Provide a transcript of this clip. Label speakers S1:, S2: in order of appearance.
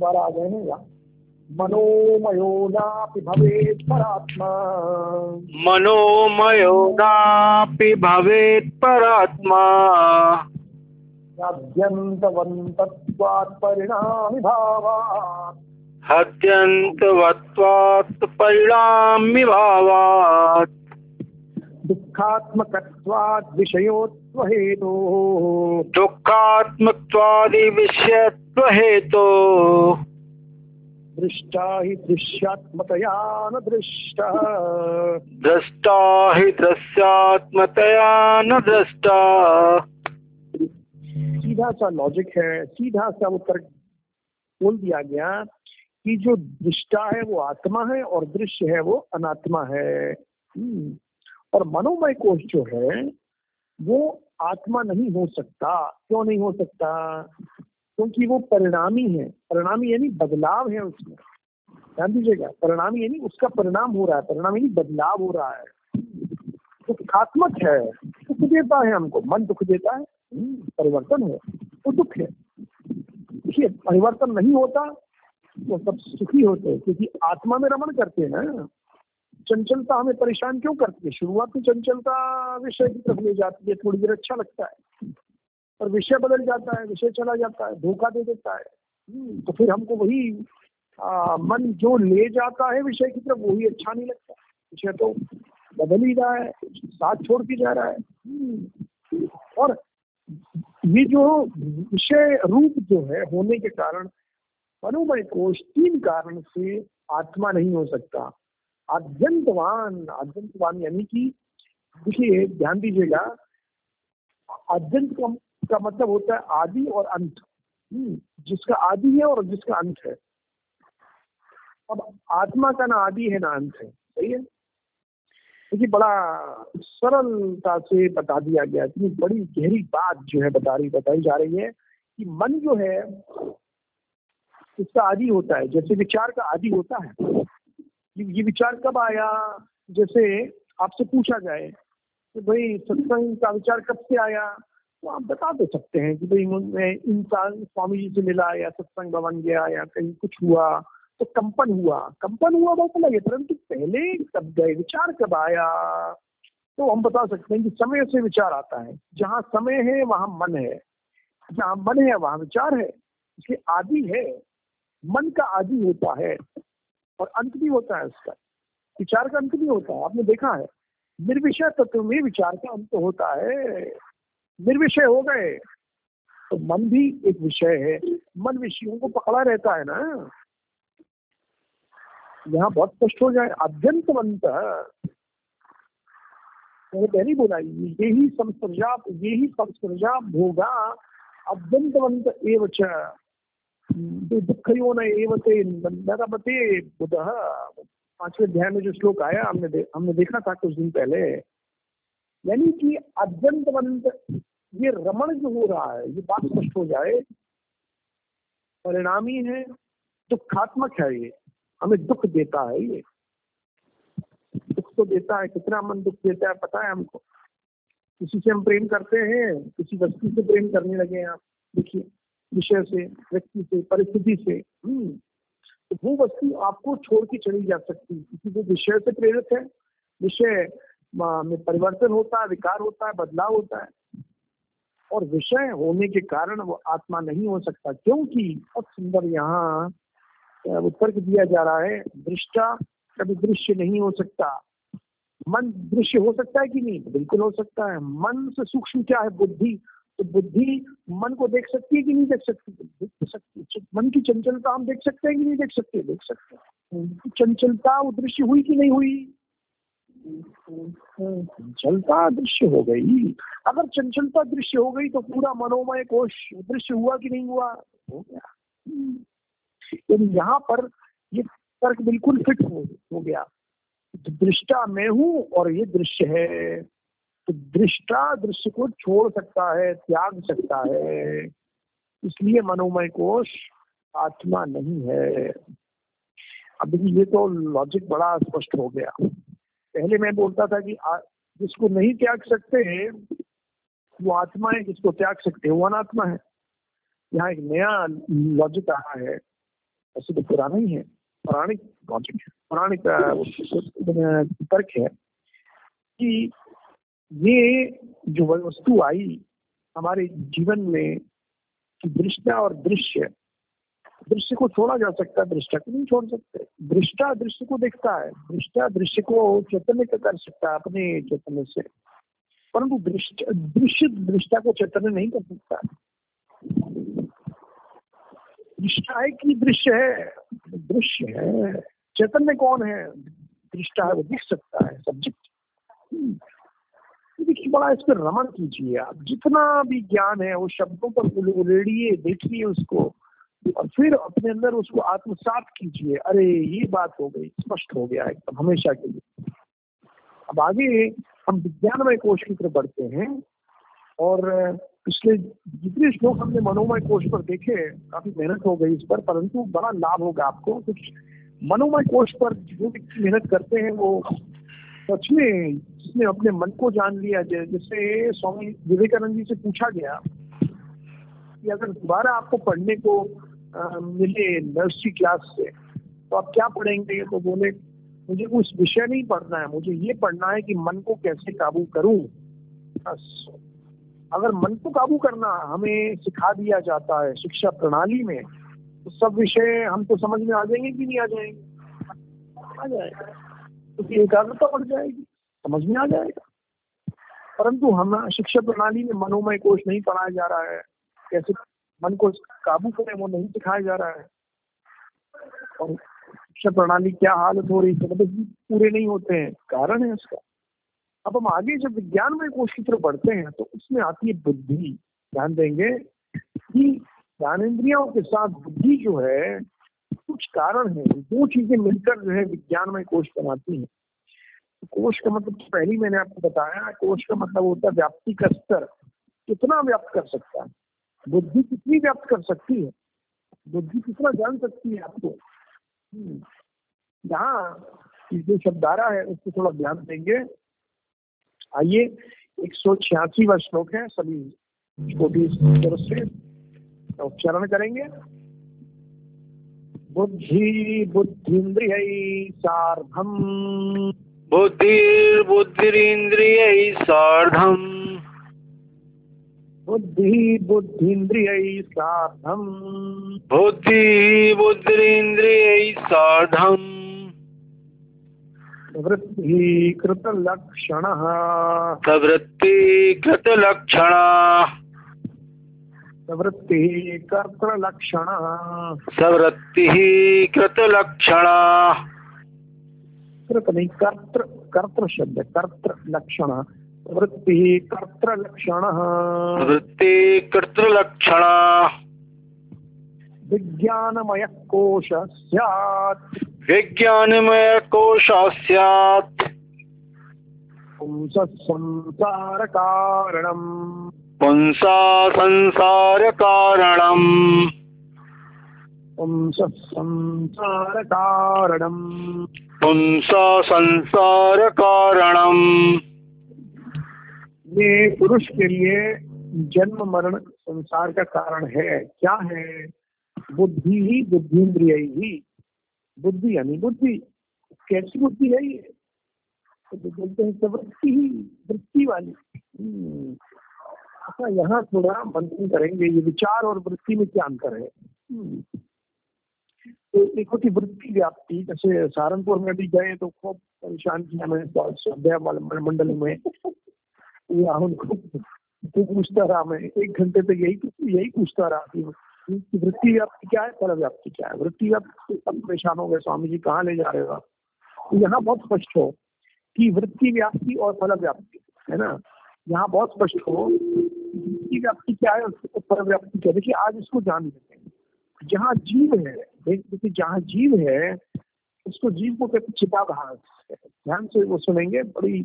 S1: बार आ गए हैं या मनोमयो नापि भवेत् परात्मा।
S2: मनोमयो नापि भवेत् परात्मा।
S1: नाद्यन्तवन्तत्वात् परिणामि भावात्।
S2: हत्यन्तवत्वात् परिणामि भावात्।
S1: दुःखात्मकत्वात् विषयोत्वहेतोः
S2: दुःखात्मत्वादिविषयत्वहेतो
S1: दृष्टा हि दृश्यात्मतया न दृष्टा।
S2: दृष्टा हि दृश्यात्मतया न दृष्टा।
S1: सीधा सा लॉजिक है सीधा सा उत्तर बोल दिया गया कि जो दृष्टा है वो आत्मा है और दृश्य है वो अनात्मा है। हम्म। और मनोमय कोष जो है वो आत्मा नहीं हो सकता। क्यों नहीं हो सकता? क्योंकि वो परिणामी है। परिणामी यानी बदलाव है उसमें। ध्यान दीजिएगा परिणामी यानी उसका परिणाम हो रहा है। परिणाम यानी बदलाव हो रहा है। दुखात्मक है दुख देता है हमको। मन दुख देता है हम्म, परिवर्तन है वो दुख है। देखिए परिवर्तन नहीं होता तो सब सुखी होते हैं क्योंकि आत्मा में रमण करते हैं ना। चंचलता हमें परेशान क्यों करती है? शुरुआत में चंचलता विषय की तरफ़ ले जाती है थोड़ी देर अच्छा लगता है। और विषय बदल जाता है विषय चला जाता है धोखा दे देता है। हम्म, तो फिर हमको वही मन जो ले जाता है विषय की तरफ़ वही अच्छा नहीं लगता। विषय तो बदल ही रहा है साथ छोड़ के जा रहा है। हम्म, और ये जो विषय रूप जो है होने के कारण मनोमय कोष तीन कारण से आत्मा नहीं हो सकता। आद्यंतवान आद्यंतवान यानी कि देखिए ध्यान दीजिएगा आद्यंत का, का मतलब होता है आदि और अंत। हम्म, जिसका आदि है और जिसका अंत है। अब आत्मा का ना आदि है ना अंत है। सही है? देखिए बड़ा सरलता से बता दिया गया इतनी बड़ी गहरी बात जो है बता रही बताई जा रही है कि मन जो है इसका आदि होता है। जैसे विचार का आदि होता है। ये विचार कब आया? जैसे आपसे पूछा जाए कि भाई सत्संग का विचार कब से आया? तो आप बता दे सकते हैं कि भाई मैं इंसान स्वामी जी से मिला या सत्संग भवन गया या कहीं कुछ हुआ तो कंपन हुआ। कंपन हुआ बहुत अलग है, परंतु पहले कब गए, विचार कब आया? तो हम बता सकते हैं कि समय से विचार आता है। जहाँ समय है, वहाँ मन है। जहाँ मन है, वहाँ विचार है। इसलिए आदि है। मन का आदि होता है। और अंत भी होता है उसका। विचार का अंत भी होता है। आपने देखा है, निर्विषय तत्व में विचार का अंत होता है। निर्विषय हो गए तो मन भी एक विषय है। मन विषयों को पकड़ा रहता है ना। यहाँ बहुत स्पष्ट हो जाए अध्यंतवंत मैंने पहले बोला, ये ही संस्पर्जा, ये ही संस्पर्जा भोगा अध्यंतवंत एवं दुखयो न एवते नरमते बुध पाँचवें अध्याय में जो श्लोक आया हमने दे, हमने देखा था कुछ दिन पहले यानी कि अद्यंतवंत ये रमण जो हो रहा है ये बात स्पष्ट हो जाए परिणामी है दुखात्मक है ये हमें दुख देता है ये। दुख तो देता है कितना मन दुख देता है पता है हमको? किसी से हम प्रेम करते हैं किसी वस्तु से प्रेम करने लगे हैं आप देखिए। विषय से व्यक्ति से परिस्थिति से। हम्म, तो वो वस्तु आपको छोड़ के चली जा सकती किसी को विषय से प्रेरित है। विषय में परिवर्तन होता है विकार होता है बदलाव होता है। और विषय होने के कारण वो आत्मा नहीं हो सकता। क्योंकि बहुत सुंदर यहाँ उत्तर दिया जा रहा है दृष्टा कभी दृश्य नहीं हो सकता। मन दृश्य हो सकता है कि नहीं? बिल्कुल हो सकता है। मन से सूक्ष्म क्या है? बुद्धि। तो बुद्धि मन को देख सकती है कि नहीं देख सकती? देख सकती मन की चंचलता हम देख सकते हैं कि नहीं देख सकते? देख सकते हैं। चंचलता वो दृश्य हुई कि नहीं हुई? चंचलता दृश्य हो गई। अगर चंचलता दृश्य हो गई तो पूरा मनोमय कोश दृश्य हुआ कि नहीं हुआ? हो गया। लेकिन यहाँ पर ये तर्क बिल्कुल फिट हो, हो गया। दृष्टा मैं हूँ और ये दृश्य है। तो दृष्टा दृश्य को छोड़ सकता है, त्याग सकता है। इसलिए मनोमय कोश आत्मा नहीं है। अब देखिए, ये तो लॉजिक बड़ा स्पष्ट हो गया। पहले मैं बोलता था कि जिसको नहीं त्याग सकते, वो आत्मा है, जिसको त्याग सकते हैं, वो अनात्मा है। यहाँ एक नया लॉजिक आ रहा है। ऐसे तो पुराना ही है, पौराणिक लॉजिक है, पौराणिक तर्क है कि ये जो वस्तु आई हमारे जीवन में कि दृष्टा और दृश्य दृश्य को छोड़ा जा सकता है, दृष्टा को नहीं छोड़ सकते। दृष्टा दृश्य को देखता है, दृष्टा दृश्य को चैतन्य कर सकता है अपने चैतन्य से। परंतु दृश्य दृष्टा को चैतन्य नहीं कर सकता। दृष्टा कि दृश्य है दृश्य है। चैतन्य कौन है? दृष्टा है वो दिख सकता है, सब्जेक्ट। देखिए बड़ा इस पर रमन कीजिए आप। जितना भी ज्ञान है, वो शब्दों पर उड़ेड़िए देखिए उसको और फिर अपने अंदर उसको आत्मसात कीजिए। अरे, ये बात हो गई, स्पष्ट हो गया एकदम, हमेशा के लिए। अब आगे हम विज्ञानमय कोश की तरफ़ बढ़ते हैं और पिछले जितने श्लोक हमने मनोमय कोश पर देखे, काफ़ी मेहनत हो गई इस पर, परंतु बड़ा लाभ होगा आपको। कुछ मनोमय कोश पर जो व्यक्ति मेहनत करते हैं, वो सच में जिसने अपने मन को जान लिया। जैसे स्वामी विवेकानंद जी से पूछा गया कि अगर दोबारा आपको पढ़ने को आ, मिले नर्सरी क्लास से तो आप क्या पढ़ेंगे? तो बोले मुझे उस विषय नहीं पढ़ना है मुझे ये पढ़ना है कि मन को कैसे काबू करूँ। बस। अगर मन को काबू करना हमें सिखा दिया जाता है शिक्षा प्रणाली में तो सब विषय हमको समझ में आ जाएँगे कि नहीं आ जाएँगे? आ जाएगा। क्योंकि तो एकाग्रता बढ़ जाएगी। समझ में आ जाएगा। परंतु हम शिक्षा प्रणाली में मनोमय कोष नहीं पढ़ाया जा रहा है। कैसे मन को काबू करें, वो नहीं सिखाया जा रहा है। और शिक्षा प्रणाली क्या हालत हो रही सिलेबस भी पूरे नहीं होते हैं। कारण है उसका। अब हम आगे जब विज्ञान में कोश की तरफ़ बढ़ते हैं तो उसमें आती है बुद्धि। ध्यान देंगे कि ज्ञानेन्द्रियों के साथ बुद्धि जो है कुछ कारण है। दो चीज़ें मिलकर जो है विज्ञान में कोश बनाती है। कोष का मतलब तो पहले मैंने आपको बताया कोष का मतलब होता है व्याप्ति का स्तर। कितना व्याप्त कर सकता है? बुद्धि कितनी व्याप्त कर सकती है? बुद्धि कितना जान सकती है आपको? हम्म। यहाँ जो शब्दारा है, उसको थोड़ा ध्यान देंगे। आइए, एक सौ छियासी व श्लोक है, सभी कोटि से। उच्चारण करेंगे। बुद्धि बुद्धिन्द्रिय सार्धम।
S2: बुद्धिर्बुद्धिरिन्द्रिय सार्धम।
S1: बुद्धि बुद्धिन्द्रिय सार्धम।
S2: बुद्धि बुद्धिरिन्द्रिय सार्धम।
S1: वृत्ति कृत लक्षण
S2: प्रवृत्ति कृत लक्षण
S1: कर्त लक्षण
S2: सवृत्ति कृत लक्षण
S1: कृत नहीं कर्त्र कर्त्र शब्द कर्त्र लक्षण वृत्ति कर्त्र लक्षण
S2: वृत्ति कर्तृ लक्षण
S1: विज्ञानमय कोश स्यात्।
S2: विज्ञानमय कोश स्यात्।
S1: संसार कारणम
S2: पुंसा संसार कारणम।
S1: संसार कारणम।
S2: पुंसा संसार कारणम।
S1: ये पुरुष के लिए जन्म मरण संसार का कारण है। क्या है? बुद्धि ही बुद्धिन्द्रिय ही। बुद्धि यानी बुद्धि। कैसी बुद्धि है ये? तो बोलते हैं वृत्ति ही वृत्ति वाली। अच्छा यहाँ थोड़ा मंथन करेंगे ये विचार और वृत्ति में क्या अंतर है? हम्म। तो एक होती वृत्ति व्याप्ति जैसे सहारनपुर में भी गए तो खूब परेशान किया मैंने मंडल में। राहुल को पूछता रहा मैं एक घंटे तक यही यही पूछता रहा कि वृत्ति व्याप्ति क्या है फल व्याप्ति क्या है? वृत्ति व्याप्ति सब परेशान हो गए स्वामी जी कहाँ ले जा रहे हो तो यहाँ बहुत स्पष्ट हो कि वृत्ति व्याप्ति और फल व्याप्ति है ना? यहाँ बहुत स्पष्ट हो वृत्ति व्याप्ति क्या है, उसको पर व्याप्ति क्या देखिए, आज उसको जान लेते हैं। जहाँ जीव है देखिए, जहाँ जीव है, उसको जीव को कहते चिताभास ध्यान से वो सुनेंगे, बड़ी